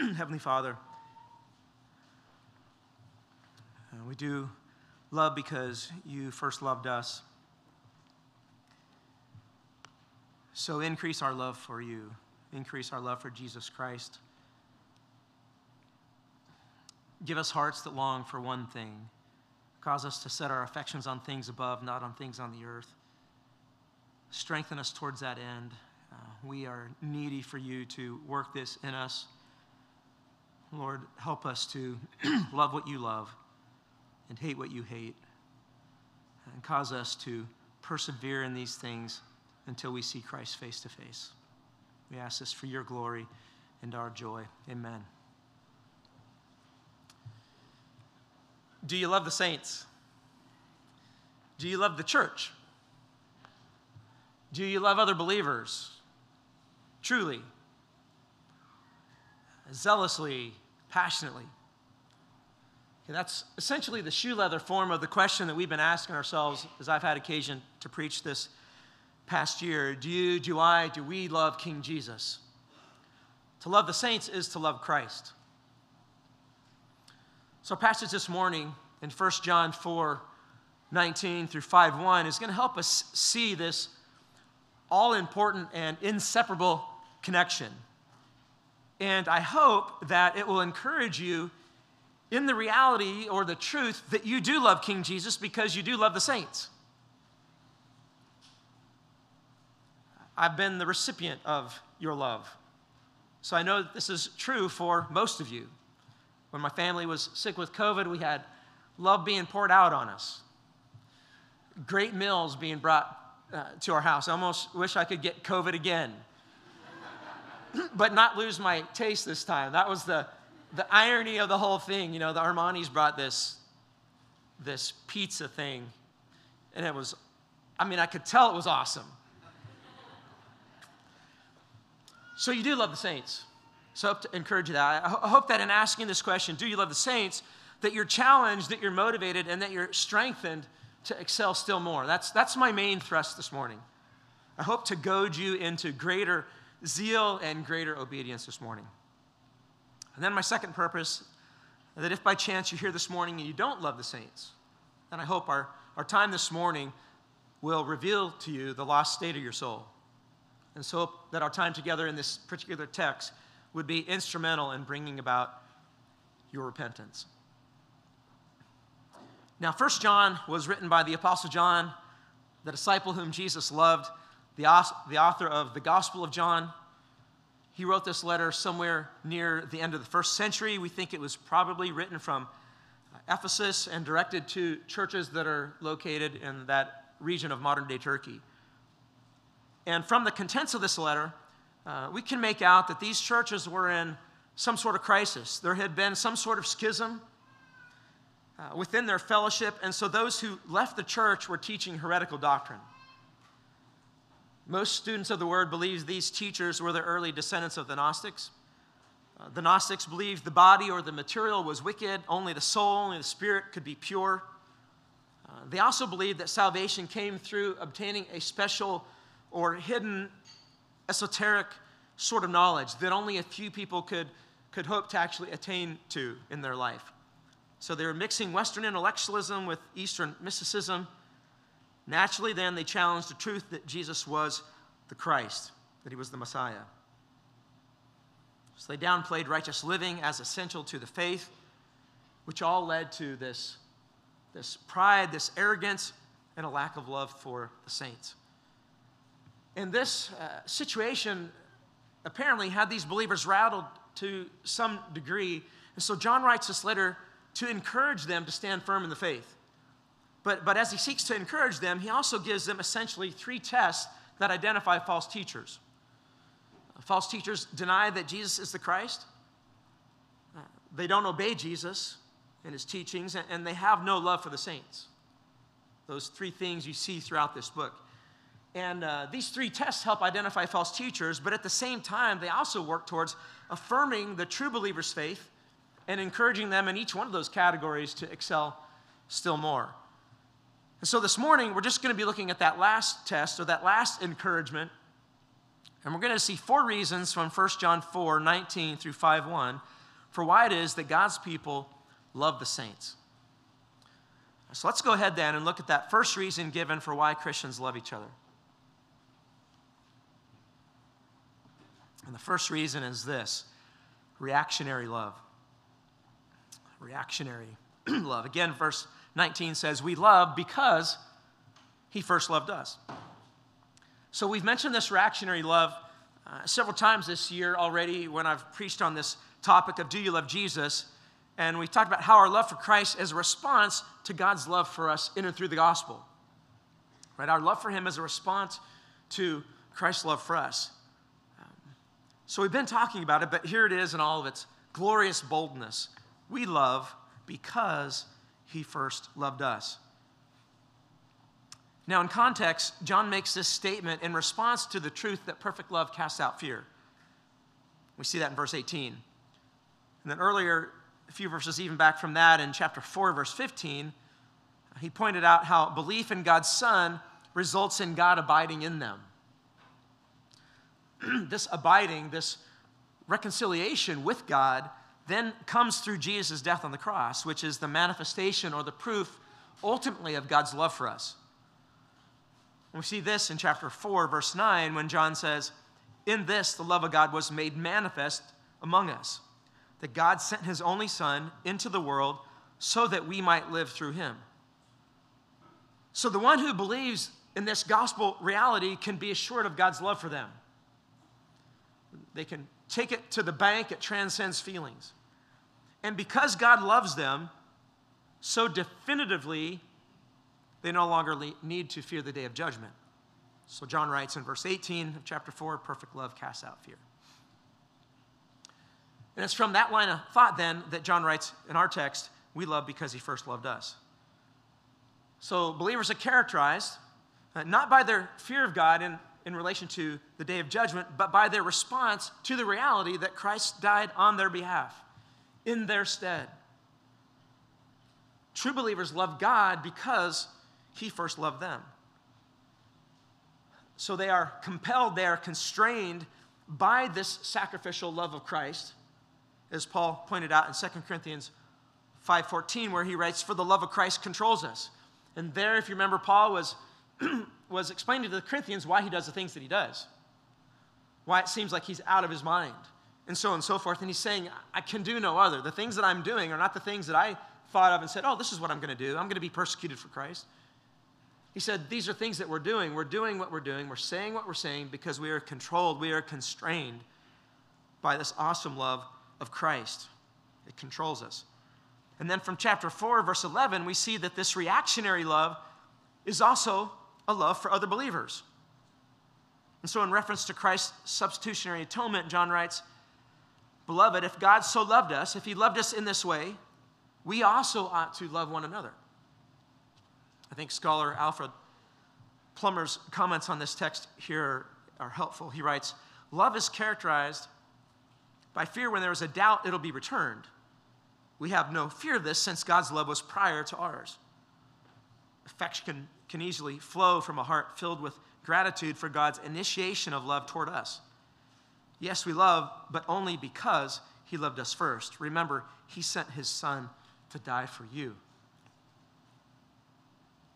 Heavenly Father, uh, we do love because you first loved us. So increase our love for you, increase our love for Jesus Christ. Give us hearts that long for one thing. Cause us to set our affections on things above, not on things on the earth. Strengthen us towards that end. Uh, we are needy for you to work this in us. Lord, help us to love what you love and hate what you hate. And cause us to persevere in these things until we see Christ face to face. We ask this for your glory and our joy. Amen. Do you love the saints? Do you love the church? Do you love other believers? Truly, zealously, passionately. Okay, that's essentially the shoe leather form of the question that we've been asking ourselves as I've had occasion to preach this past year. Do you, do I, do we love King Jesus? To love the saints is to love Christ. So, our passage this morning in 1 John 4 19 through 5 1 is going to help us see this all important and inseparable connection. And I hope that it will encourage you in the reality or the truth that you do love King Jesus because you do love the saints. I've been the recipient of your love. So I know that this is true for most of you. When my family was sick with COVID, we had love being poured out on us, great meals being brought uh, to our house. I almost wish I could get COVID again, but not lose my taste this time. That was the, the irony of the whole thing. You know, the Armani's brought this, this pizza thing, and it was, I mean, I could tell it was awesome. So you do love the saints. So I hope to encourage you that. I hope that in asking this question, do you love the saints, that you're challenged, that you're motivated, and that you're strengthened to excel still more. That's, that's my main thrust this morning. I hope to goad you into greater zeal and greater obedience this morning. And then my second purpose, that if by chance you're here this morning and you don't love the saints, then I hope our, our time this morning will reveal to you the lost state of your soul. And so that our time together in this particular text would be instrumental in bringing about your repentance. Now, First John was written by the Apostle John, the disciple whom Jesus loved, the, the author of the Gospel of John. He wrote this letter somewhere near the end of the first century. We think it was probably written from Ephesus and directed to churches that are located in that region of modern day Turkey. And from the contents of this letter, uh, we can make out that these churches were in some sort of crisis. There had been some sort of schism uh, within their fellowship, and so those who left the church were teaching heretical doctrine. Most students of the word believe these teachers were the early descendants of the Gnostics. Uh, the Gnostics believed the body or the material was wicked, only the soul, only the spirit could be pure. Uh, they also believed that salvation came through obtaining a special or hidden esoteric sort of knowledge that only a few people could, could hope to actually attain to in their life. So they were mixing Western intellectualism with Eastern mysticism. Naturally, then, they challenged the truth that Jesus was the Christ, that he was the Messiah. So they downplayed righteous living as essential to the faith, which all led to this, this pride, this arrogance, and a lack of love for the saints. And this uh, situation apparently had these believers rattled to some degree. And so John writes this letter to encourage them to stand firm in the faith. But, but as he seeks to encourage them, he also gives them essentially three tests that identify false teachers. False teachers deny that Jesus is the Christ, they don't obey Jesus and his teachings, and, and they have no love for the saints. Those three things you see throughout this book. And uh, these three tests help identify false teachers, but at the same time, they also work towards affirming the true believer's faith and encouraging them in each one of those categories to excel still more. And so this morning, we're just going to be looking at that last test or that last encouragement And we're going to see four reasons from 1 John 4 19 through 5 1 for why it is that God's people love the saints. So let's go ahead then and look at that first reason given for why Christians love each other. And the first reason is this reactionary love. Reactionary love. Again, verse 19 says, We love because he first loved us. So we've mentioned this reactionary love uh, several times this year already when I've preached on this topic of Do you love Jesus? And we talked about how our love for Christ is a response to God's love for us in and through the gospel. Right? Our love for Him is a response to Christ's love for us. Um, so we've been talking about it, but here it is in all of its glorious boldness. We love because He first loved us. Now, in context, John makes this statement in response to the truth that perfect love casts out fear. We see that in verse 18. And then earlier, a few verses even back from that, in chapter 4, verse 15, he pointed out how belief in God's Son results in God abiding in them. this abiding, this reconciliation with God, then comes through Jesus' death on the cross, which is the manifestation or the proof ultimately of God's love for us. We see this in chapter 4, verse 9, when John says, In this the love of God was made manifest among us, that God sent his only Son into the world so that we might live through him. So the one who believes in this gospel reality can be assured of God's love for them. They can take it to the bank, it transcends feelings. And because God loves them so definitively they no longer need to fear the day of judgment. So John writes in verse 18 of chapter 4 perfect love casts out fear. And it's from that line of thought then that John writes in our text, we love because he first loved us. So believers are characterized uh, not by their fear of God in, in relation to the day of judgment, but by their response to the reality that Christ died on their behalf, in their stead. True believers love God because he first loved them. So they are compelled, they are constrained by this sacrificial love of Christ, as Paul pointed out in 2 Corinthians 5:14, where he writes, For the love of Christ controls us. And there, if you remember, Paul was, was explaining to the Corinthians why he does the things that he does, why it seems like he's out of his mind, and so on and so forth. And he's saying, I can do no other. The things that I'm doing are not the things that I thought of and said, Oh, this is what I'm going to do. I'm going to be persecuted for Christ. He said, These are things that we're doing. We're doing what we're doing. We're saying what we're saying because we are controlled, we are constrained by this awesome love of Christ. It controls us. And then from chapter 4, verse 11, we see that this reactionary love is also a love for other believers. And so, in reference to Christ's substitutionary atonement, John writes, Beloved, if God so loved us, if he loved us in this way, we also ought to love one another. I think scholar Alfred Plummer's comments on this text here are helpful. He writes Love is characterized by fear when there is a doubt it'll be returned. We have no fear of this since God's love was prior to ours. Affection can, easily flow from a heart filled with gratitude for God's initiation of love toward us. Yes, we love, but only because He loved us first. Remember, He sent His Son to die for you.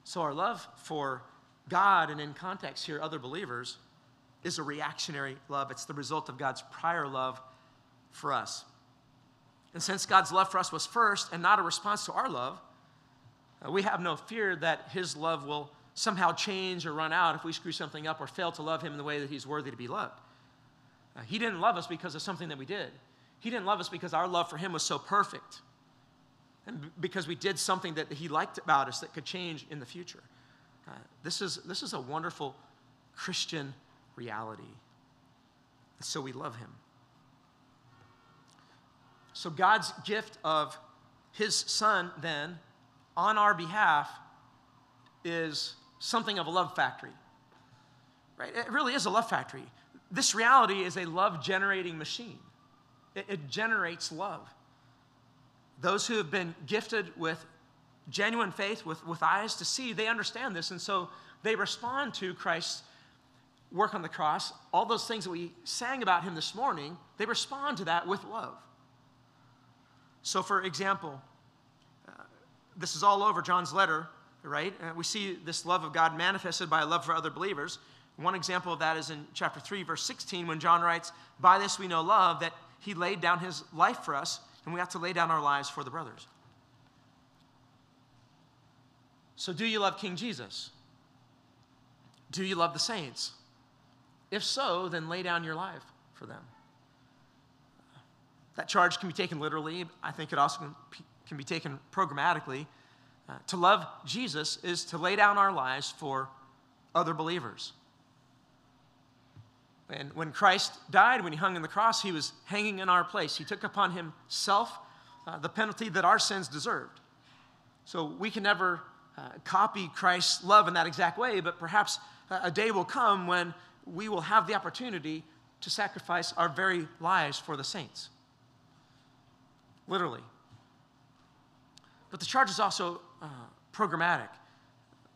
So, our love for God and in context here, other believers, is a reactionary love. It's the result of God's prior love for us. And since God's love for us was first and not a response to our love, we have no fear that His love will somehow change or run out if we screw something up or fail to love Him in the way that He's worthy to be loved. Uh, he didn't love us because of something that we did, He didn't love us because our love for Him was so perfect and because we did something that he liked about us that could change in the future. Uh, this, is, this is a wonderful Christian reality. So we love him. So God's gift of his son, then, on our behalf, is something of a love factory. Right? It really is a love factory. This reality is a love generating machine, it, it generates love. Those who have been gifted with genuine faith, with, with eyes to see, they understand this. And so they respond to Christ's work on the cross, all those things that we sang about him this morning, they respond to that with love. So, for example, this is all over John's letter, right? Uh, we see this love of God manifested by a love for other believers. One example of that is in chapter 3, verse 16, when John writes, By this we know love, that he laid down his life for us, and we have to lay down our lives for the brothers. So, do you love King Jesus? Do you love the saints? If so, then lay down your life for them. That charge can be taken literally. I think it also can be taken programmatically. Uh, to love Jesus is to lay down our lives for other believers. And when Christ died, when he hung on the cross, he was hanging in our place. He took upon himself uh, the penalty that our sins deserved. So we can never uh, copy Christ's love in that exact way, but perhaps a day will come when we will have the opportunity to sacrifice our very lives for the saints. Literally. But the charge is also uh, programmatic.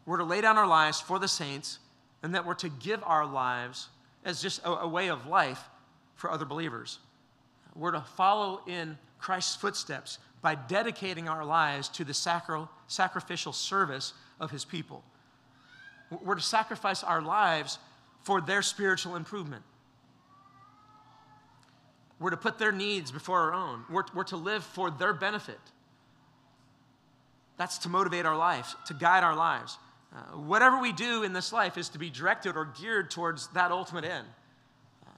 We're to lay down our lives for the saints, and that we're to give our lives as just a, a way of life for other believers. We're to follow in Christ's footsteps by dedicating our lives to the sacrificial service of his people. We're to sacrifice our lives for their spiritual improvement. We're to put their needs before our own. We're, we're to live for their benefit. That's to motivate our lives, to guide our lives. Uh, whatever we do in this life is to be directed or geared towards that ultimate end. Uh,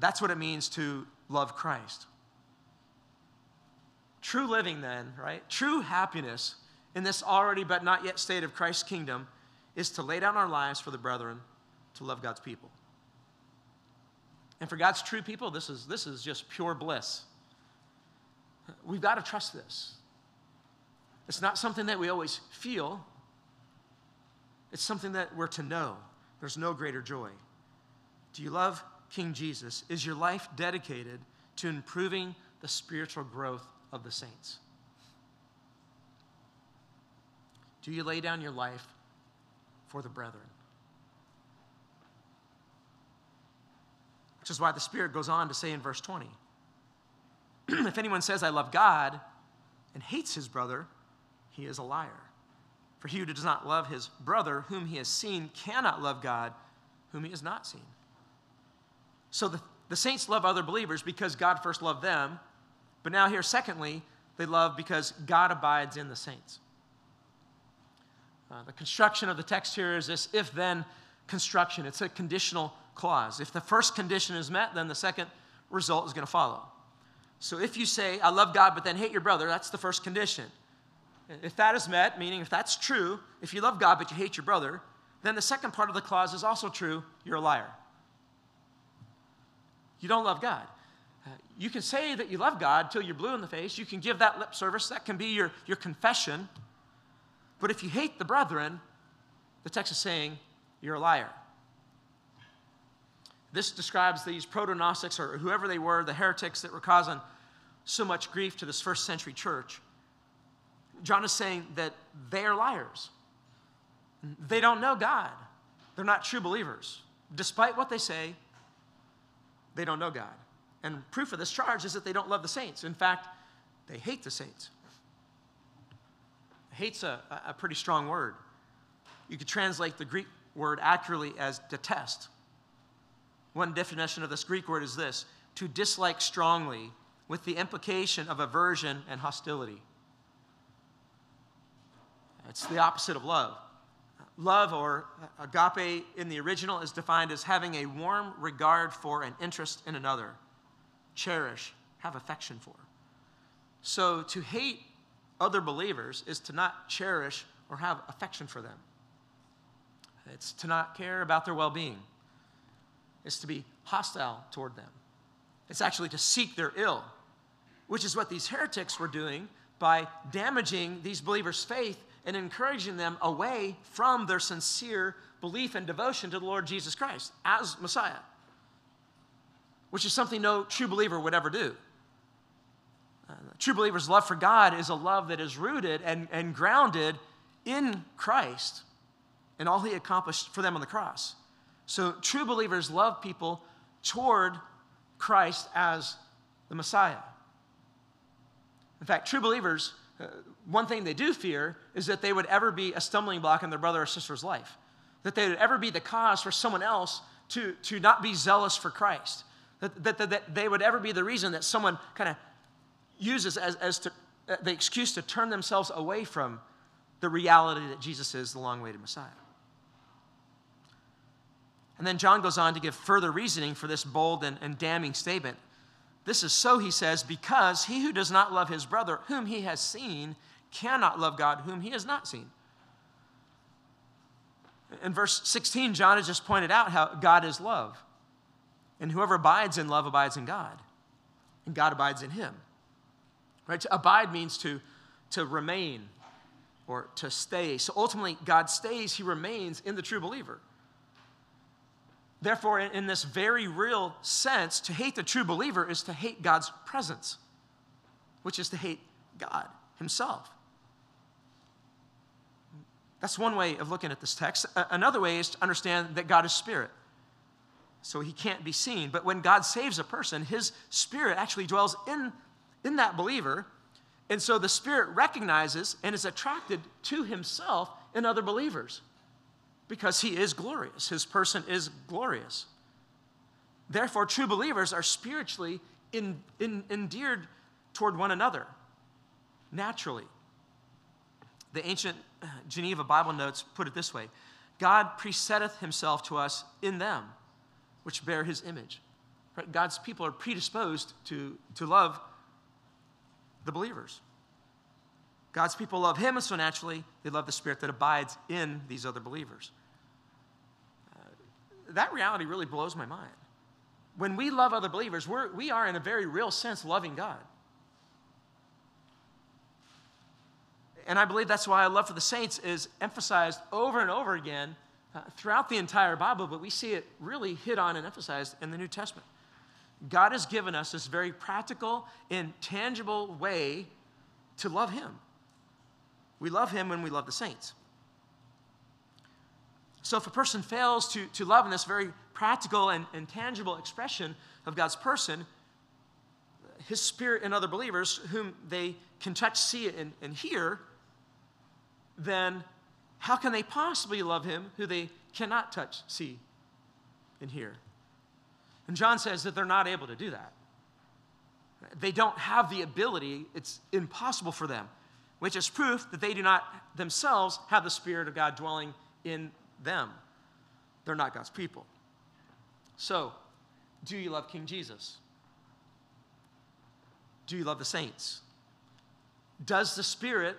that's what it means to love Christ. True living, then, right? True happiness in this already but not yet state of Christ's kingdom is to lay down our lives for the brethren, to love God's people. And for God's true people, this is, this is just pure bliss. We've got to trust this. It's not something that we always feel, it's something that we're to know. There's no greater joy. Do you love King Jesus? Is your life dedicated to improving the spiritual growth of the saints? Do you lay down your life for the brethren? Which is why the Spirit goes on to say in verse 20 if anyone says, I love God, and hates his brother, he is a liar. For he who does not love his brother whom he has seen cannot love God whom he has not seen. So the, the saints love other believers because God first loved them. But now, here, secondly, they love because God abides in the saints. Uh, the construction of the text here is this if then construction. It's a conditional clause. If the first condition is met, then the second result is going to follow. So if you say, I love God, but then hate your brother, that's the first condition. If that is met, meaning if that's true, if you love God but you hate your brother, then the second part of the clause is also true you're a liar. You don't love God. Uh, you can say that you love God till you're blue in the face. You can give that lip service. That can be your, your confession. But if you hate the brethren, the text is saying you're a liar. This describes these proto Gnostics or whoever they were, the heretics that were causing so much grief to this first century church. John is saying that they are liars. They don't know God. They're not true believers. Despite what they say, they don't know God. And proof of this charge is that they don't love the saints. In fact, they hate the saints. Hate's a, a pretty strong word. You could translate the Greek word accurately as detest. One definition of this Greek word is this to dislike strongly with the implication of aversion and hostility. It's the opposite of love. Love, or agape in the original, is defined as having a warm regard for and interest in another, cherish, have affection for. So to hate other believers is to not cherish or have affection for them. It's to not care about their well being. It's to be hostile toward them. It's actually to seek their ill, which is what these heretics were doing by damaging these believers' faith and encouraging them away from their sincere belief and devotion to the Lord Jesus Christ as Messiah, which is something no true believer would ever do. Uh, true believer's love for God is a love that is rooted and, and grounded in Christ and all he accomplished for them on the cross. So true believers love people toward Christ as the Messiah. In fact, true believers, uh, one thing they do fear is that they would ever be a stumbling block in their brother or sister's life, that they would ever be the cause for someone else to, to not be zealous for Christ, that, that, that, that they would ever be the reason that someone kind of uses as, as to, uh, the excuse to turn themselves away from the reality that Jesus is the long way to Messiah. And then John goes on to give further reasoning for this bold and, and damning statement. This is so, he says, because he who does not love his brother, whom he has seen, cannot love God, whom he has not seen. In verse 16, John has just pointed out how God is love. And whoever abides in love abides in God, and God abides in him. Right? To abide means to, to remain or to stay. So ultimately, God stays, he remains in the true believer. Therefore, in, in, this very real sense, to hate the true believer is to hate God's presence, which is to hate God Himself. That's one way of looking at this text. Another way is to understand that God is spirit. So he can't be seen. But when God saves a person, his spirit actually dwells in, in that believer. And so the spirit recognizes and is attracted to himself in other believers because he is glorious. His person is glorious. Therefore, true believers are spiritually in, in, endeared toward one another naturally. The ancient Geneva Bible notes put it this way God presetteth himself to us in them, which bear his image. God's people are predisposed to, to love the believers. God's people love him, and so naturally, they love the spirit that abides in these other believers. Uh, that reality really blows my mind. When we love other believers, we're, we are, in a very real sense, loving God. And I believe that's why love for the saints is emphasized over and over again uh, throughout the entire Bible, but we see it really hit on and emphasized in the New Testament. God has given us this very practical and tangible way to love Him. We love him when we love the saints. So if a person fails to, to love in this very practical and, and tangible expression of God's person, his spirit and other believers whom they can touch, see, and, and hear, then how can they possibly love him who they cannot touch, see, and hear? And John says that they're not able to do that. They don't have the ability, it's impossible for them which is proof that they do not themselves have the Spirit of God dwelling in them. They're not God's people. So, do you love King Jesus? Do you love the saints? Does the Spirit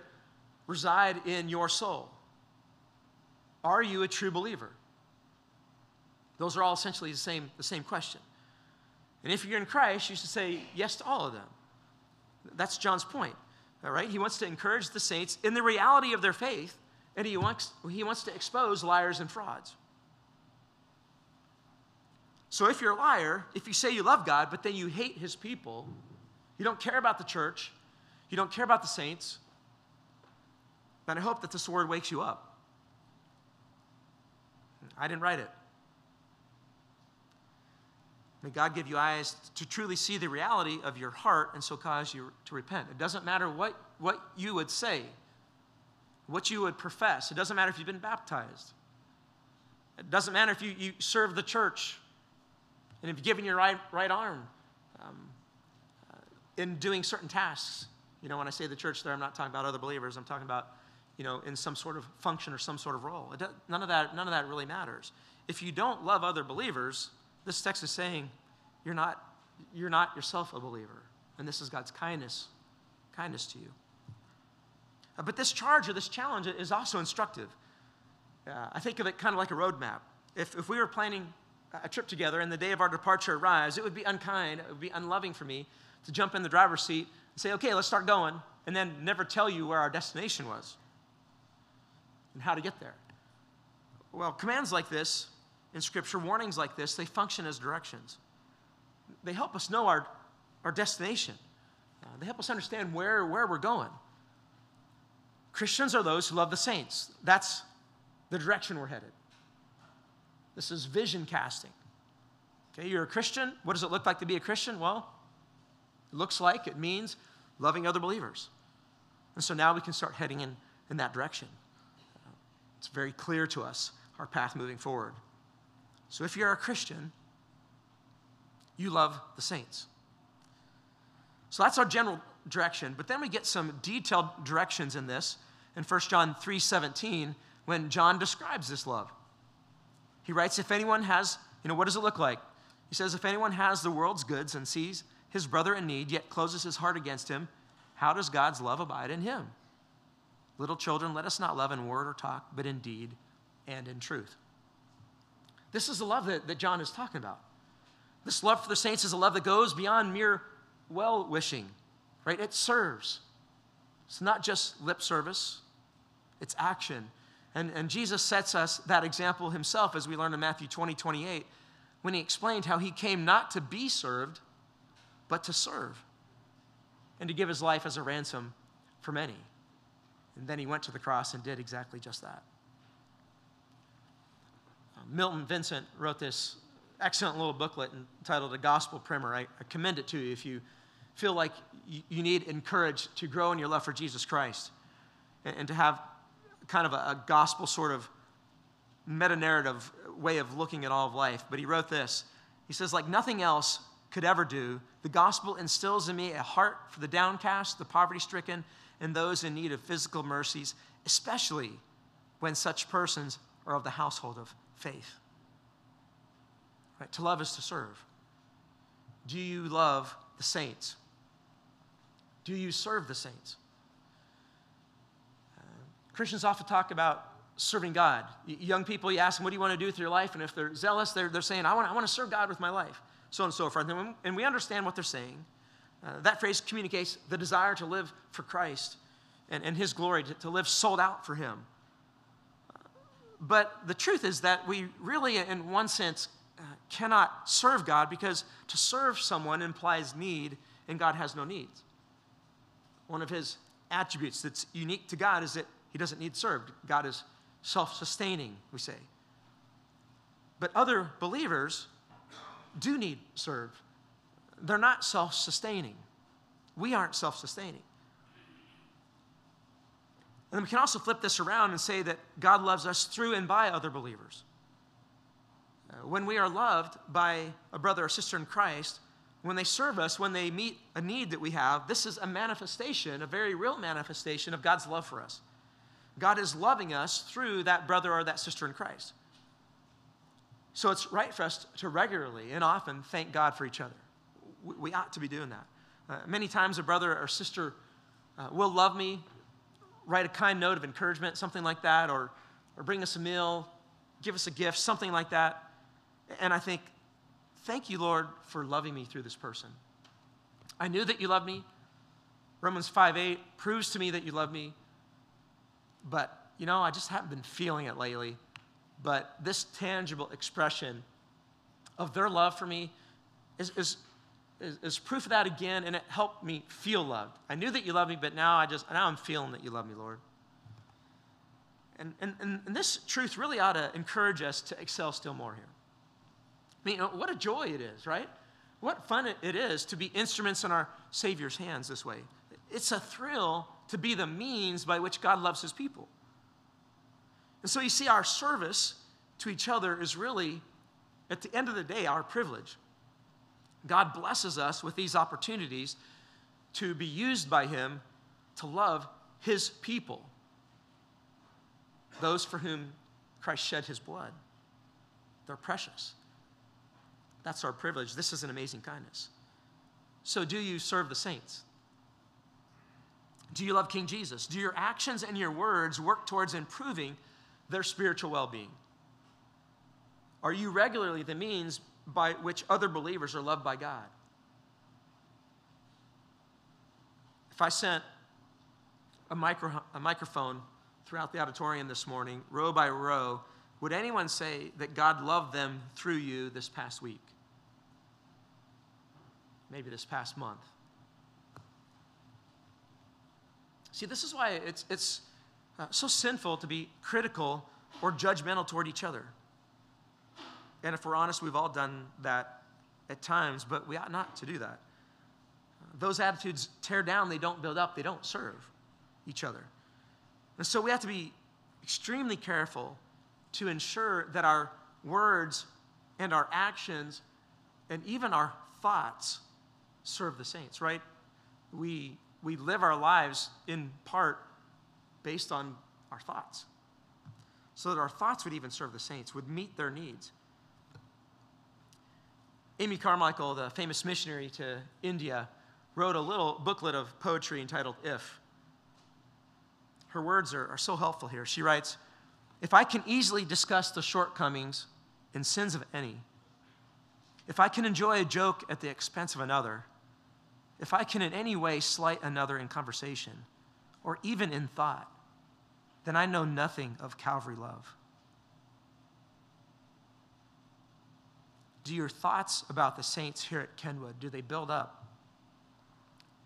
reside in your soul? Are you a true believer? Those are all essentially the same, the same question. And if you're in Christ, you should say yes to all of them. That's John's point. All right? He wants to encourage the saints in the reality of their faith, and he wants, he wants to expose liars and frauds. So if you're a liar, if you say you love God, but then you hate his people, you don't care about the church, you don't care about the saints, then I hope that this word wakes you up. I didn't write it. May God give you eyes to truly see the reality of your heart and so cause you to repent. It doesn't matter what, what you would say, what you would profess. It doesn't matter if you've been baptized. It doesn't matter if you, you serve the church and if you've given your right, right arm um, uh, in doing certain tasks. You know, when I say the church there, I'm not talking about other believers. I'm talking about, you know, in some sort of function or some sort of role. None, of that, none of that really matters. If you don't love other believers, this text is saying you're not, you're not yourself a believer. And this is God's kindness, kindness to you. Uh, but this charge or this challenge is also instructive. Uh, I think of it kind of like a roadmap. If, if we were planning a trip together and the day of our departure arrives, it would be unkind, it would be unloving for me to jump in the driver's seat and say, okay, let's start going, and then never tell you where our destination was and how to get there. Well, commands like this in Scripture, warnings like this, they function as directions. They help us know our, our destination, uh, they help us understand where, where we're going. Christians are those who love the saints. That's the direction we're headed. This is vision casting. Okay, you're a Christian. What does it look like to be a Christian? Well, it looks like it means loving other believers. And so now we can start heading in, in that direction. It's very clear to us our path moving forward. So if you're a Christian, you love the saints. So that's our general direction, but then we get some detailed directions in this in 1 John 3:17 when John describes this love. He writes if anyone has, you know, what does it look like? He says if anyone has the world's goods and sees his brother in need yet closes his heart against him, how does God's love abide in him? Little children, let us not love in word or talk, but in deed and in truth. This is the love that, that John is talking about. This love for the saints is a love that goes beyond mere well wishing, right? It serves. It's not just lip service, it's action. And, and Jesus sets us that example himself, as we learn in Matthew 20, 28, when he explained how he came not to be served, but to serve and to give his life as a ransom for many. And then he went to the cross and did exactly just that. Uh, Milton Vincent wrote this excellent little booklet entitled A Gospel Primer. I, I commend it to you if you feel like you, you, need encouraged to grow in your love for Jesus Christ and, and to have kind of a, a gospel sort of meta narrative way of looking at all of life. But he wrote this He says, like nothing else could ever do, the gospel instills in me a heart for the downcast, the poverty stricken, and those in need of physical mercies, especially when such persons are of the household of faith. Right? To love is to serve. Do you love the saints? Do you serve the saints? Uh, Christians often talk about serving God. Y- young people, you ask them, What do you want to do with your life? And if they're zealous, they're, they're saying, I want, I want to serve God with my life, so on and so forth. And, and we understand what they're saying. Uh, that phrase communicates the desire to live for Christ and, and His glory, to, to live sold out for Him. But the truth is that we really, in one sense, uh, cannot serve God because to serve someone implies need, and God has no needs. One of his attributes that's unique to God is that he doesn't need served. God is self sustaining, we say. But other believers do need served. They're not self sustaining. We aren't self sustaining. And we can also flip this around and say that God loves us through and by other believers. Uh, when we are loved by a brother or sister in Christ, when they serve us, when they meet a need that we have, this is a manifestation, a very real manifestation of God's love for us. God is loving us through that brother or that sister in Christ. So it's right for us to regularly and often thank God for each other. We, ought to be doing that. Uh, many times a brother or sister uh, will love me, write a kind note of encouragement, something like that, or, or bring us a meal, give us a gift, something like that. And I think, thank you, Lord, for loving me through this person. I knew that you loved me. Romans 5 8 proves to me that you love me. But, you know, I just haven't been feeling it lately. But this tangible expression of their love for me is, is, is, proof of that again, and it helped me feel loved. I knew that you loved me, but now I just now I'm feeling that you love me, Lord. And, and, and this truth really ought to encourage us to excel still more here. I mean, what a joy it is, right? What fun it is to be instruments in our Savior's hands this way. It's a thrill to be the means by which God loves his people. And so you see, our service to each other is really, at the end of the day, our privilege. God blesses us with these opportunities to be used by him to love his people, those for whom Christ shed his blood. They're precious. That's our privilege. This is an amazing kindness. So, do you serve the saints? Do you love King Jesus? Do your actions and your words work towards improving their spiritual well being? Are you regularly the means by which other believers are loved by God? If I sent a, micro, a microphone throughout the auditorium this morning, row by row, would anyone say that God loved them through you this past week? maybe this past month. See, this is why it's, it's uh, so sinful to be critical or judgmental toward each other. And if we're honest, we've all done that at times, but we ought not to do that. Those attitudes tear down, they don't build up, they don't serve each other. And so we have to be extremely careful to ensure that our words and our actions and even our thoughts serve the saints, right? We, we live our lives in part based on our thoughts. So that our thoughts would even serve the saints, would meet their needs. Amy Carmichael, the famous missionary to India, wrote a little booklet of poetry entitled If. Her words are, are so helpful here. She writes If I can easily discuss the shortcomings and sins of any, if I can enjoy a joke at the expense of another, if I can in any way slight another in conversation or even in thought, then I know nothing of Calvary love. Do your thoughts about the saints here at Kenwood, do they build up?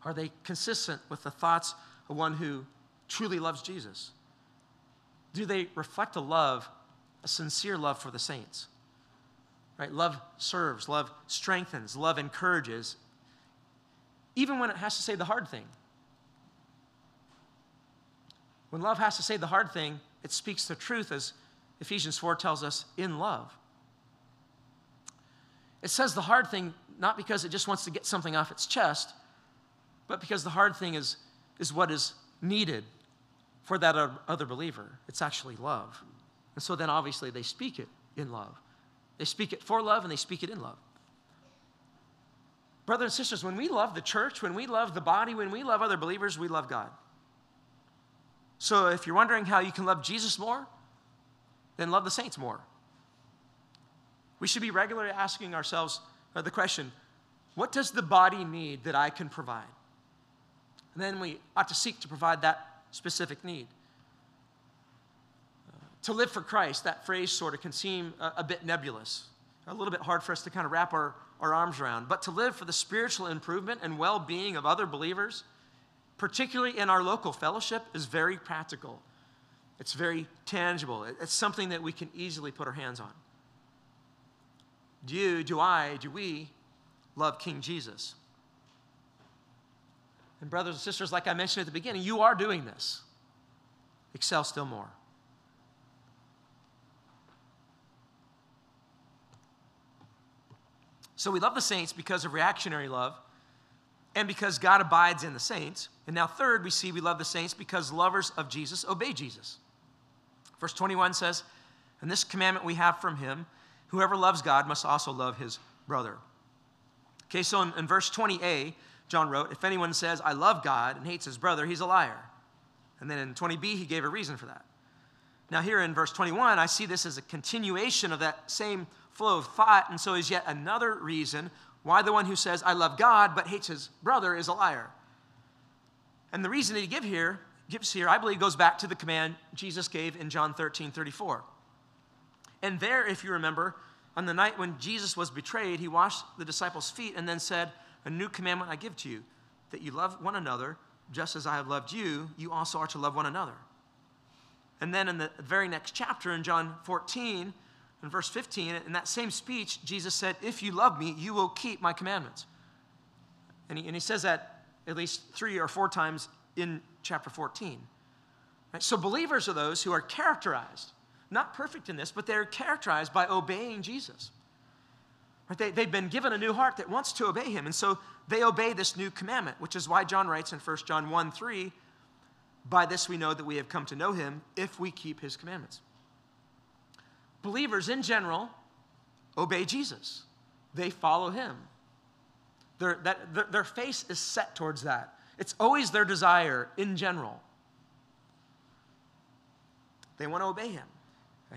Are they consistent with the thoughts of one who truly loves Jesus? Do they reflect a love, a sincere love for the saints? Right? Love serves, love strengthens, love encourages, even when it has to say the hard thing. When love has to say the hard thing, it speaks the truth, as Ephesians 4 tells us, in love. It says the hard thing not because it just wants to get something off its chest, but because the hard thing is, is what is needed for that other believer. It's actually love. And so then obviously they speak it in love. They speak it for love and they speak it in love. Brothers and sisters, when we love the church, when we love the body, when we love other believers, we love God. So if you're wondering how you can love Jesus more, then love the saints more. We should be regularly asking ourselves uh, the question what does the body need that I can provide? And then we ought to seek to provide that specific need to live for Christ, that phrase sort of can seem a, a, bit nebulous, a little bit hard for us to kind of wrap our, our arms around. But to live for the spiritual improvement and well being of other believers, particularly in our local fellowship, is very practical. It's very tangible. It's something that we can easily put our hands on. Do you, do I, do we love King Jesus? And, brothers and sisters, like I mentioned at the beginning, you are doing this. Excel still more. So we love the saints because of reactionary love and because God abides in the saints. And now, third, we see we love the saints because lovers of Jesus obey Jesus. Verse 21 says, And this commandment we have from him whoever loves God must also love his brother. Okay, so in, in verse 20a, John wrote, If anyone says, I love God and hates his brother, he's a liar. And then in 20b, he gave a reason for that. Now, here in verse 21, I see this as a continuation of that same flow of thought, and so is yet another reason why the one who says, I love God, but hates his brother is a liar. And the reason that he give here, gives here, I believe, goes back to the command Jesus gave in John 13 34. And there, if you remember, on the night when Jesus was betrayed, he washed the disciples' feet and then said, A new commandment I give to you, that you love one another just as I have loved you, you also are to love one another. And then in the very next chapter, in John 14, in verse 15, in that same speech, Jesus said, If you love me, you will keep my commandments. And he, and he says that at least three or four times in chapter 14. Right? So believers are those who are characterized, not perfect in this, but they're characterized by obeying Jesus. Right? They, they've been given a new heart that wants to obey him. And so they obey this new commandment, which is why John writes in 1 John 1 3, by this we know that we have come to know him if we keep his commandments believers in general obey Jesus, they follow him. Their, that, their, their face is set towards that. It's always their desire in general. They want to obey him.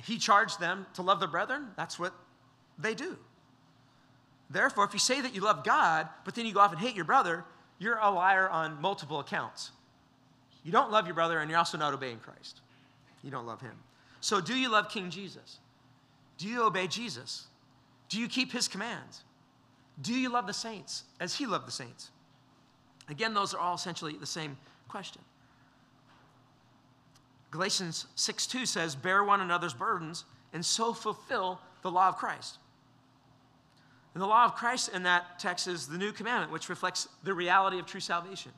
He charged them to love their brethren. That's what they do. Therefore, if you say that you love God, but then you go off and hate your brother, you're a liar on multiple accounts. You don't love your brother, and you're also not obeying Christ. You don't love him. So, do you love King Jesus? Do you obey Jesus? Do you keep his commands? Do you love the saints as he loved the saints? Again, those are all essentially the same question. Galatians 6 2 says, Bear one another's burdens and so fulfill the law of Christ. And the law of Christ in that text is the new commandment, which reflects the reality of true salvation.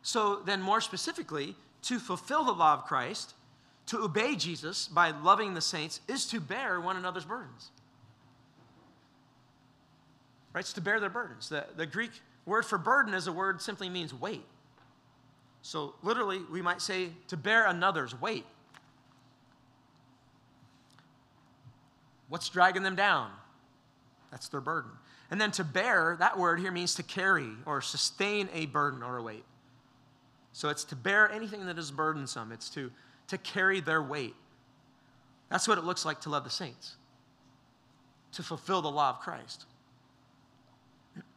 So, then, more specifically, to fulfill the law of Christ, to obey Jesus by loving the saints, is to bear one another's burdens. Right? It's to bear their burdens. The, the Greek word for burden is a word simply means weight. So, literally, we might say to bear another's weight. What's dragging them down? That's their burden. And then to bear, that word here means to carry or sustain a burden or a weight. So it's to bear anything that is burdensome, it's to, to carry their weight. That's what it looks like to love the saints, to fulfill the law of Christ.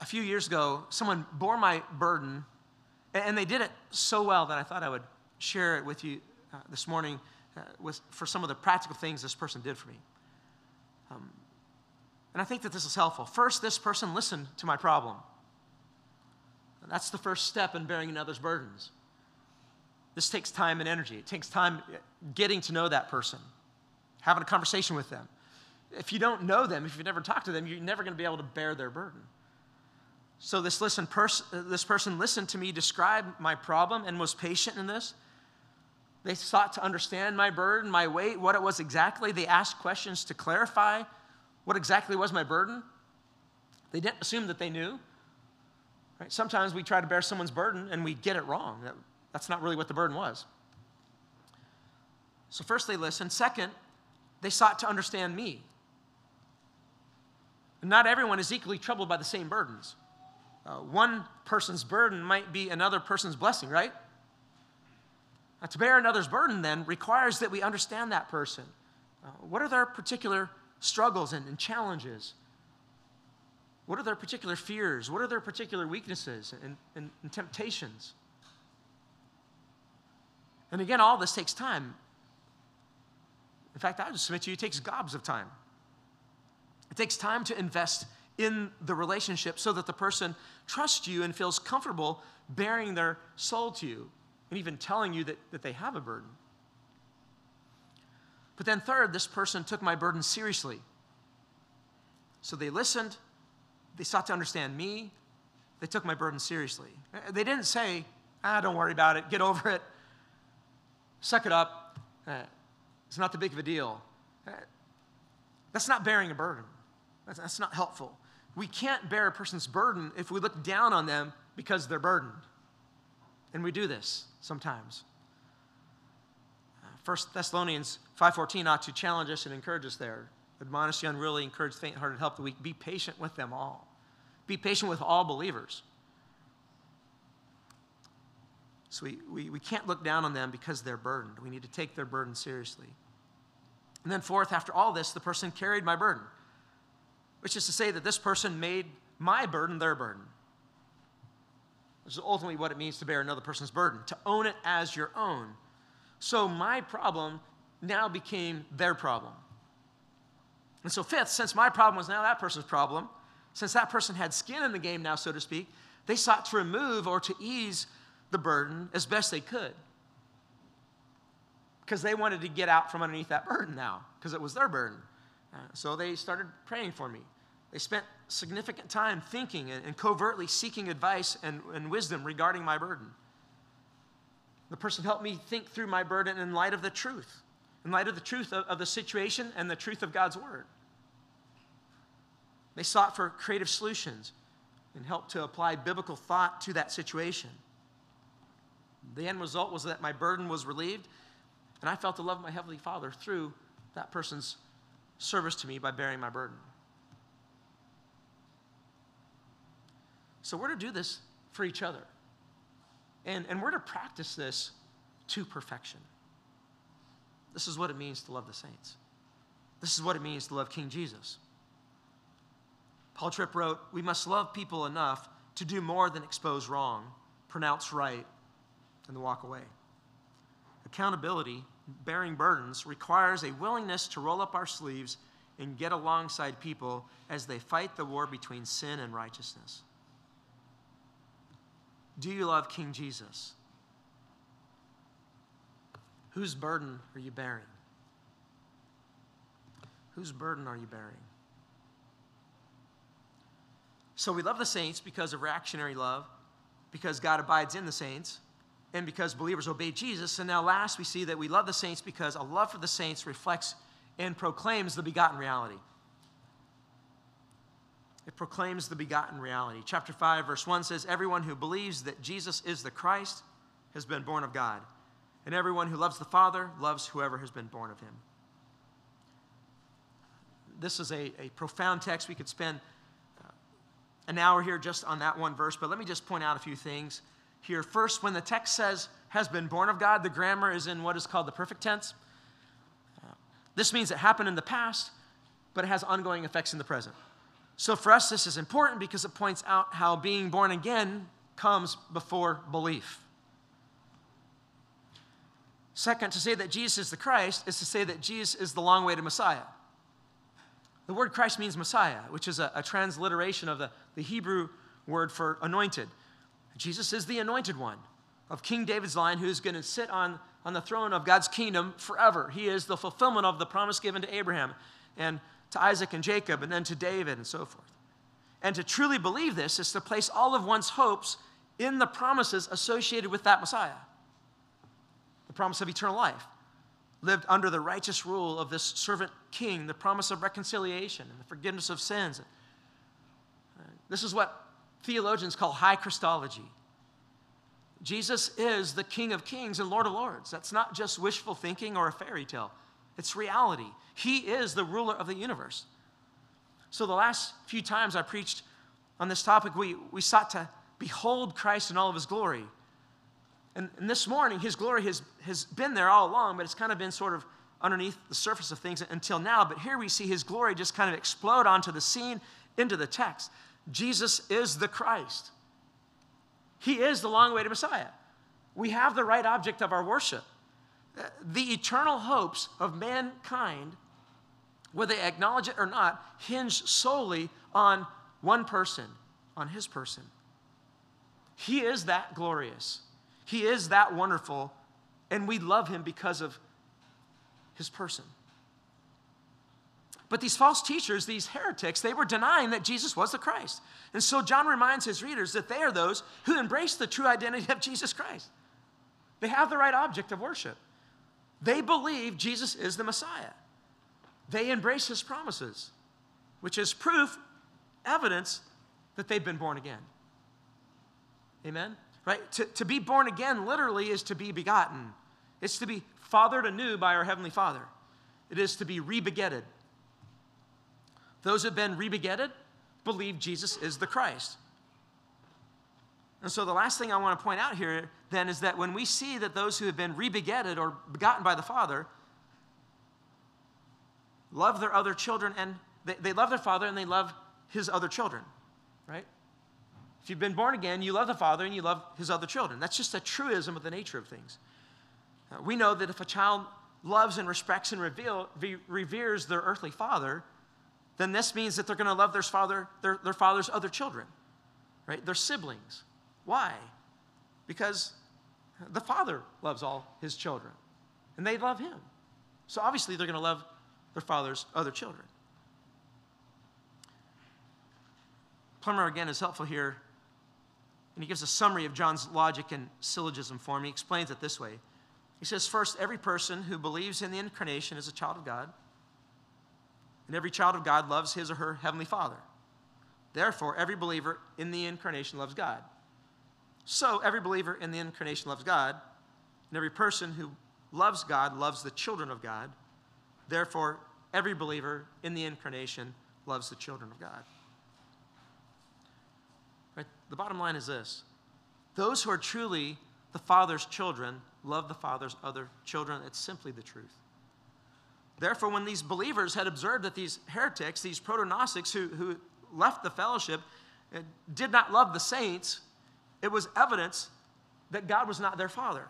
a few years ago, someone bore my burden, and they did it so well that I thought I would share it with you uh, this morning uh, with, for some of the practical things this person did for me. Um, and I think that this is helpful. First, this person listened to my problem. That's the first step in bearing another's burdens. This takes time and energy. It takes time getting to know that person, having a conversation with them. If you don't know them, if you've never talked to them, you're never going to be able to bear their burden. So this, listen, pers- this person listened to me describe my problem and was patient in this. They sought to understand my burden, my weight, what it was exactly. They asked questions to clarify what exactly was my burden. They didn't assume that they knew. Right? Sometimes we try to bear someone's burden and we get it wrong. That, that's not really what the burden was. So, first, they listened. Second, they sought to understand me. Not everyone is equally troubled by the same burdens. Uh, one person's burden might be another person's blessing, right? Now, to bear another's burden, then, requires that we understand that person. Uh, what are their particular struggles and, and challenges? What are their particular fears? What are their particular weaknesses and, and, and temptations? And again, all this takes time. In fact, I would submit to you, it takes gobs of time. It takes time to invest in the relationship so that the person trusts you and feels comfortable baring their soul to you and even telling you that, that they have a burden. But then, third, this person took my burden seriously. So they listened, they sought to understand me, they took my burden seriously. They didn't say, ah, don't worry about it, get over it, suck it up, uh, it's not the big of a deal. Uh, that's not bearing a burden. That's, that's not helpful. We can't bear a person's burden if we look down on them because they're burdened. And we do this sometimes. Uh, 1 Thessalonians 5.14 ought to challenge us and encourage us there. Admonish the unruly, encourage the faint-hearted, help the weak. Be patient with them all. Be patient with all believers. So we, we, we can't look down on them because they're burdened. We need to take their burden seriously. And then fourth, after all this, the person carried my burden, which is to say that this person made my burden their burden. This is ultimately what it means to bear another person's burden, to own it as your own. So my problem now became their problem. And so, fifth, since my problem was now that person's problem, since that person had skin in the game now, so to speak, they sought to remove or to ease the burden as best they could. Because they wanted to get out from underneath that burden now, because it was their burden. So they started praying for me. They spent significant time thinking and, and covertly seeking advice and, and wisdom regarding my burden. The person helped me think through my burden in light of the truth, in light of the truth of, of the situation and the truth of God's word. They sought for creative solutions and helped to apply biblical thought to that situation. The end result was that my burden was relieved, and I felt the love of my Heavenly Father through that person's service to me by bearing my burden. So we're to do this for each other. And, and we're to practice this to perfection. This is what it means to love the saints. This is what it means to love King Jesus. Paul Tripp wrote, We must love people enough to do more than expose wrong, pronounce right, and then walk away. Accountability, bearing burdens, requires a willingness to roll up our sleeves and get alongside people as they fight the war between sin and righteousness. Do you love King Jesus? Whose burden are you bearing? Whose burden are you bearing? So we love the saints because of reactionary love, because God abides in the saints, and because believers obey Jesus. And now, last, we see that we love the saints because a love for the saints reflects and proclaims the begotten reality. It proclaims the begotten reality. Chapter 5, verse 1 says, Everyone who believes that Jesus is the Christ has been born of God, and everyone who loves the Father loves whoever has been born of him. This is a, a profound text. We could spend uh, an hour here just on that one verse, but let me just point out a few things here. First, when the text says has been born of God, the grammar is in what is called the perfect tense. Uh, this means it happened in the past, but it has ongoing effects in the present. So for us, this is important because it points out how being born again comes before belief. Second, to say that Jesus is the Christ is to say that Jesus is the long way to Messiah. The word Christ means Messiah, which is a, a, transliteration of the, the Hebrew word for anointed. Jesus is the anointed one of King David's line who is going to sit on, on the throne of God's kingdom forever. He is the fulfillment of the promise given to Abraham. And to Isaac and Jacob, and then to David, and so forth. And to truly believe this is to place all of one's hopes in the promises associated with that Messiah the promise of eternal life, lived under the righteous rule of this servant king, the promise of reconciliation and the forgiveness of sins. This is what theologians call high Christology. Jesus is the King of kings and Lord of lords. That's not just wishful thinking or a fairy tale. It's reality. He is the ruler of the universe. So, the last few times I preached on this topic, we, we sought to behold Christ in all of his glory. And, and this morning, his glory has, has been there all along, but it's kind of been sort of underneath the surface of things until now. But here we see his glory just kind of explode onto the scene, into the text. Jesus is the Christ, he is the long awaited Messiah. We have the right object of our worship the eternal hopes of mankind, whether they acknowledge it or not, hinge solely on one person, on his person. He is that glorious. He is that wonderful, and we love him because of his person. But these false teachers, these heretics, they were denying that Jesus was the Christ. And so John reminds his readers that they are those who embrace the true identity of Jesus Christ. They have the right object of worship. They believe Jesus is the Messiah. They embrace his promises, which is proof, evidence that they've been born again. Amen? Right? To, to be born again literally is to be begotten, it's to be fathered anew by our Heavenly Father, it is to be rebegetted. Those who have been rebegetted believe Jesus is the Christ. And so the last thing I want to point out here then is that when we see that those who have been rebegetted or begotten by the Father love their other children and they, they love their father and they love his other children, right? If you've been born again, you love the Father and you love his other children. That's just a truism of the nature of things. Uh, we know that if a child loves and respects and reveal, reveres their earthly father, then this means that they're going to love their, father, their, their father's other children, right? Their siblings. Why? Because the Father loves all his children, and they love him. So obviously, they're going to love their father's other children. Plummer, again, is helpful here, and he gives a summary of John's logic and syllogism form. He explains it this way He says, First, every person who believes in the incarnation is a child of God, and every child of God loves his or her heavenly Father. Therefore, every believer in the incarnation loves God. So every believer in the incarnation loves God, and every person who loves God loves the children of God. Therefore, every believer in the incarnation loves the children of God. Right? The bottom line is this those who are truly the Father's children love the Father's other children. It's simply the truth. Therefore, when these believers had observed that these heretics, these proto Gnostics who, who left the fellowship, uh, did not love the saints, it was evidence that God was not their father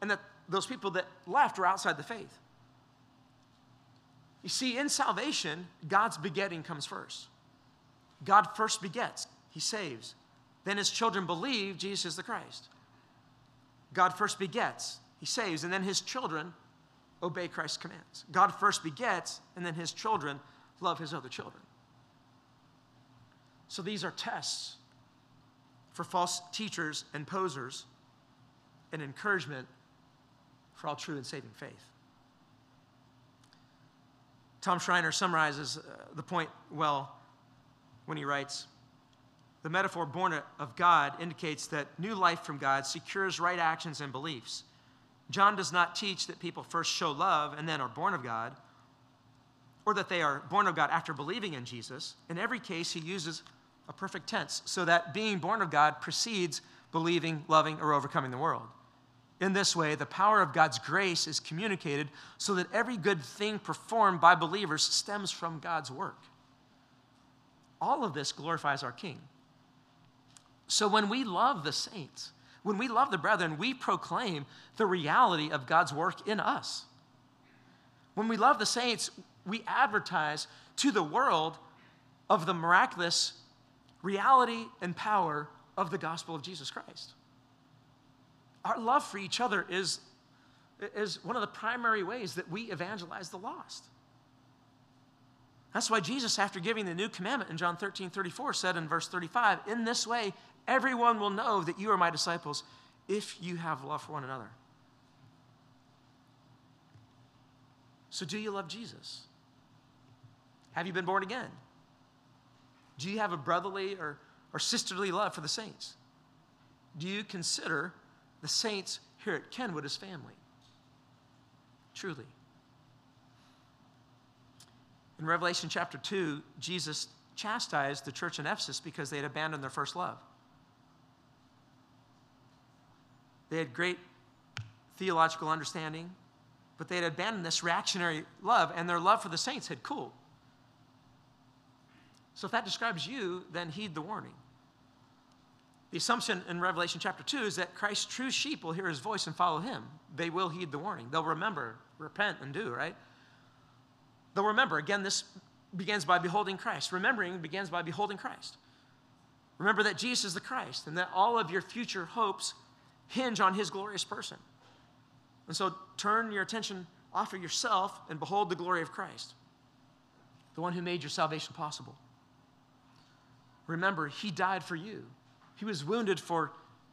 and that those people that left were outside the faith. You see, in salvation, God's begetting comes first. God first begets, He saves. Then His children believe Jesus is the Christ. God first begets, He saves, and then His children obey Christ's commands. God first begets, and then his children love his other children. So these are tests for false teachers and posers and encouragement for all true and saving faith. Tom Schreiner summarizes uh, the point well when he writes The metaphor born of God indicates that new life from God secures right actions and beliefs. John does not teach that people first show love and then are born of God, or that they are born of God after believing in Jesus. In every case, he uses a perfect tense so that being born of God precedes believing, loving, or overcoming the world. In this way, the power of God's grace is communicated so that every good thing performed by believers stems from God's work. All of this glorifies our King. So when we love the saints, when we love the brethren, we proclaim the reality of God's work in us. When we love the saints, we advertise to the world of the miraculous reality and power of the gospel of Jesus Christ. Our love for each other is, is one of the primary ways that we evangelize the lost. That's why Jesus, after giving the new commandment in John 13 34, said in verse 35, In this way, everyone will know that you are my disciples if you have love for one another. So, do you love Jesus? Have you been born again? Do you have a brotherly or, or sisterly love for the saints? Do you consider the saints here at Kenwood as family? Truly. In Revelation chapter 2, Jesus chastised the church in Ephesus because they had abandoned their first love. They had great theological understanding, but they had abandoned this reactionary love, and their love for the saints had cooled. So if that describes you, then heed the warning. The assumption in Revelation chapter 2 is that Christ's true sheep will hear his voice and follow him. They will heed the warning. They'll remember, repent, and do, right? They'll remember. Again, this begins by beholding Christ. Remembering begins by beholding Christ. Remember that Jesus is the Christ and that all of your future hopes hinge on his glorious person. And so turn your attention off of yourself and behold the glory of Christ, the one who made your salvation possible. Remember, he died for you, he was wounded for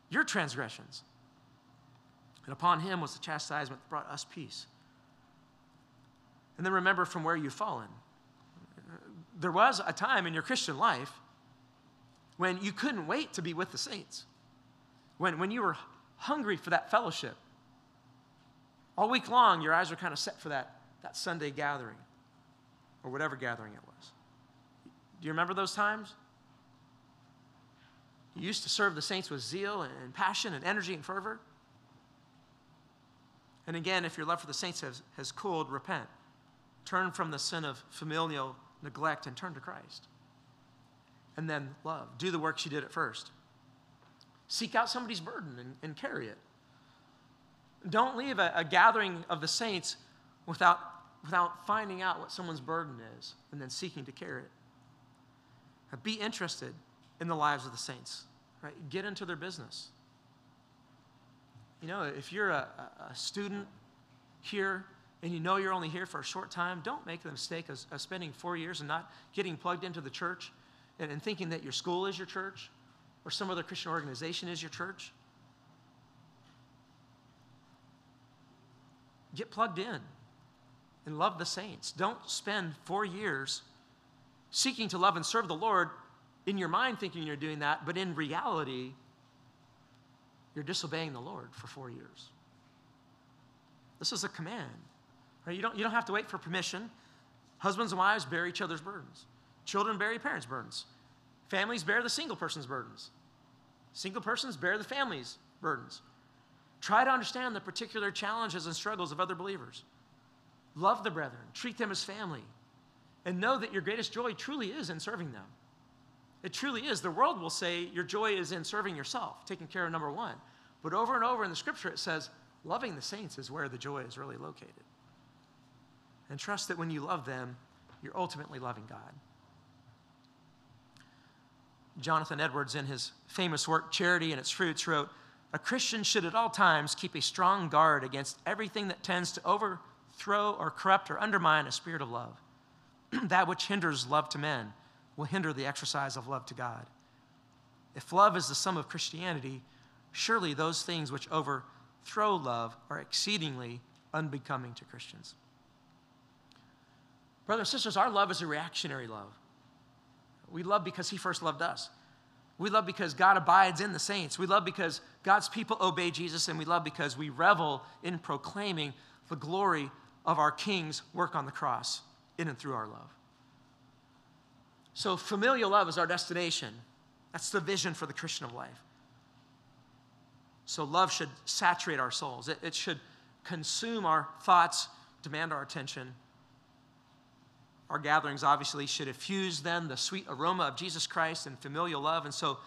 your transgressions. And upon him was the chastisement that brought us peace. And then remember from where you've fallen. There was a time in your Christian life when you couldn't wait to be with the saints, when, when you were hungry for that fellowship. All week long, your eyes were kind of set for that, that Sunday gathering or whatever gathering it was. Do you remember those times? You used to serve the saints with zeal and passion and energy and fervor. And again, if your love for the saints has, has cooled, repent. Turn from the sin of familial neglect and turn to Christ. And then love. Do the works you did at first. Seek out somebody's burden and, and carry it. Don't leave a, a gathering of the saints without, without finding out what someone's burden is and then seeking to carry it. Be interested in the lives of the saints, right? Get into their business. You know, if you're a, a student here and you know you're only here for a short time, don't make the mistake of, of spending four years and not getting plugged into the church and, and thinking that your school is your church or some other Christian organization is your church. Get plugged in and love the saints. Don't spend four years seeking to love and serve the Lord in your mind thinking you're doing that, but in reality, you're disobeying the Lord for four years. This is a command. Right? You, don't, you don't have to wait for permission. Husbands and wives bear each other's burdens. Children bear parents' burdens. Families bear the single person's burdens. Single persons bear the family's burdens. Try to understand the particular challenges and struggles of other believers. Love the brethren, treat them as family, and know that your greatest joy truly is in serving them. It truly is. The world will say your joy is in serving yourself, taking care of number one. But over and over in the scripture, it says loving the saints is where the joy is really located. And trust that when you love them, you're ultimately loving God. Jonathan Edwards, in his famous work, Charity and Its Fruits, wrote A Christian should at all times keep a strong guard against everything that tends to overthrow or corrupt or undermine a spirit of love. that which hinders love to men will hinder the exercise of love to God. If love is the sum of Christianity, surely those things which overthrow love are exceedingly unbecoming to Christians. Brothers and sisters, our love is a reactionary love. We love because He first loved us. We love because God abides in the saints. We love because God's people obey Jesus, and we love because we revel in proclaiming the glory of our King's work on the cross in and through our love. So, familial love is our destination. That's the vision for the Christian of life. So, love should saturate our souls, it, it should consume our thoughts, demand our attention. Our gatherings obviously should effuse then the sweet aroma of Jesus Christ and familial love. And so,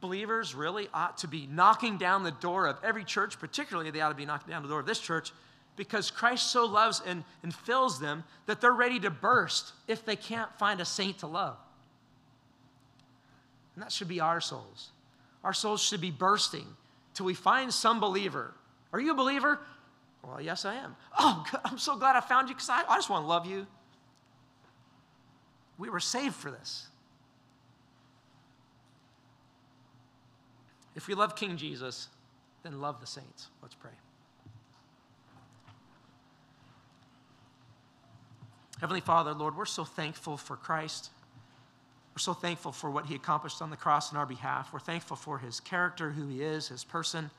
believers really ought to be knocking down the door of every church, particularly they ought to be knocking down the door of this church, because Christ so loves and, and fills them that they're ready to burst if they can't find a saint to love. And that should be our souls. Our souls should be bursting till we find some believer. Are you a believer? Well, yes, I am. Oh, I'm so glad I found you because I, I just want to love you. We were saved for this. If we love King Jesus, then love the saints. Let's pray. Heavenly Father, Lord, we're so thankful for Christ. We're so thankful for what he accomplished on the cross on our behalf. We're thankful for his character, who he is, his person.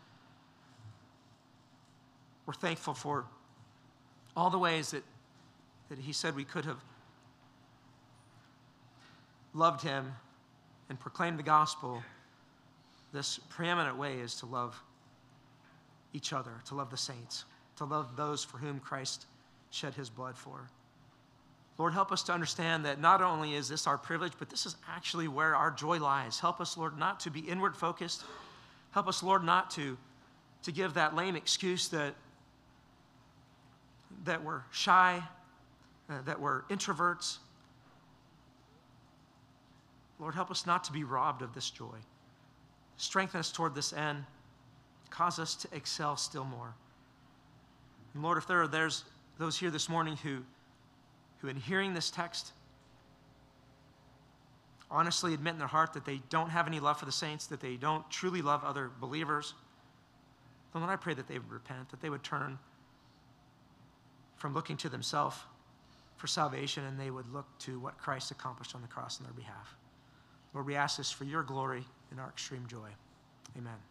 We're thankful for all the ways that, that he said we could have loved him and proclaimed the gospel. This preeminent way is to love each other, to love the saints, to love those for whom Christ shed his blood for. Lord, help us to understand that not only is this our privilege, but this is actually where our joy lies. Help us, Lord, not to be inward focused. Help us, Lord, not to, to give that lame excuse that, that we're shy, uh, that we're introverts. Lord, help us not to be robbed of this joy. Strengthen us toward this end. Cause us to excel still more. And Lord, if there are there's those here this morning who who, in hearing this text, honestly admit in their heart that they don't have any love for the saints, that they don't truly love other believers, then Lord, I pray that they would repent, that they would turn from looking to themselves for salvation and they would look to what Christ accomplished on the cross on their behalf. Lord, we ask this for your glory and our extreme joy. Amen.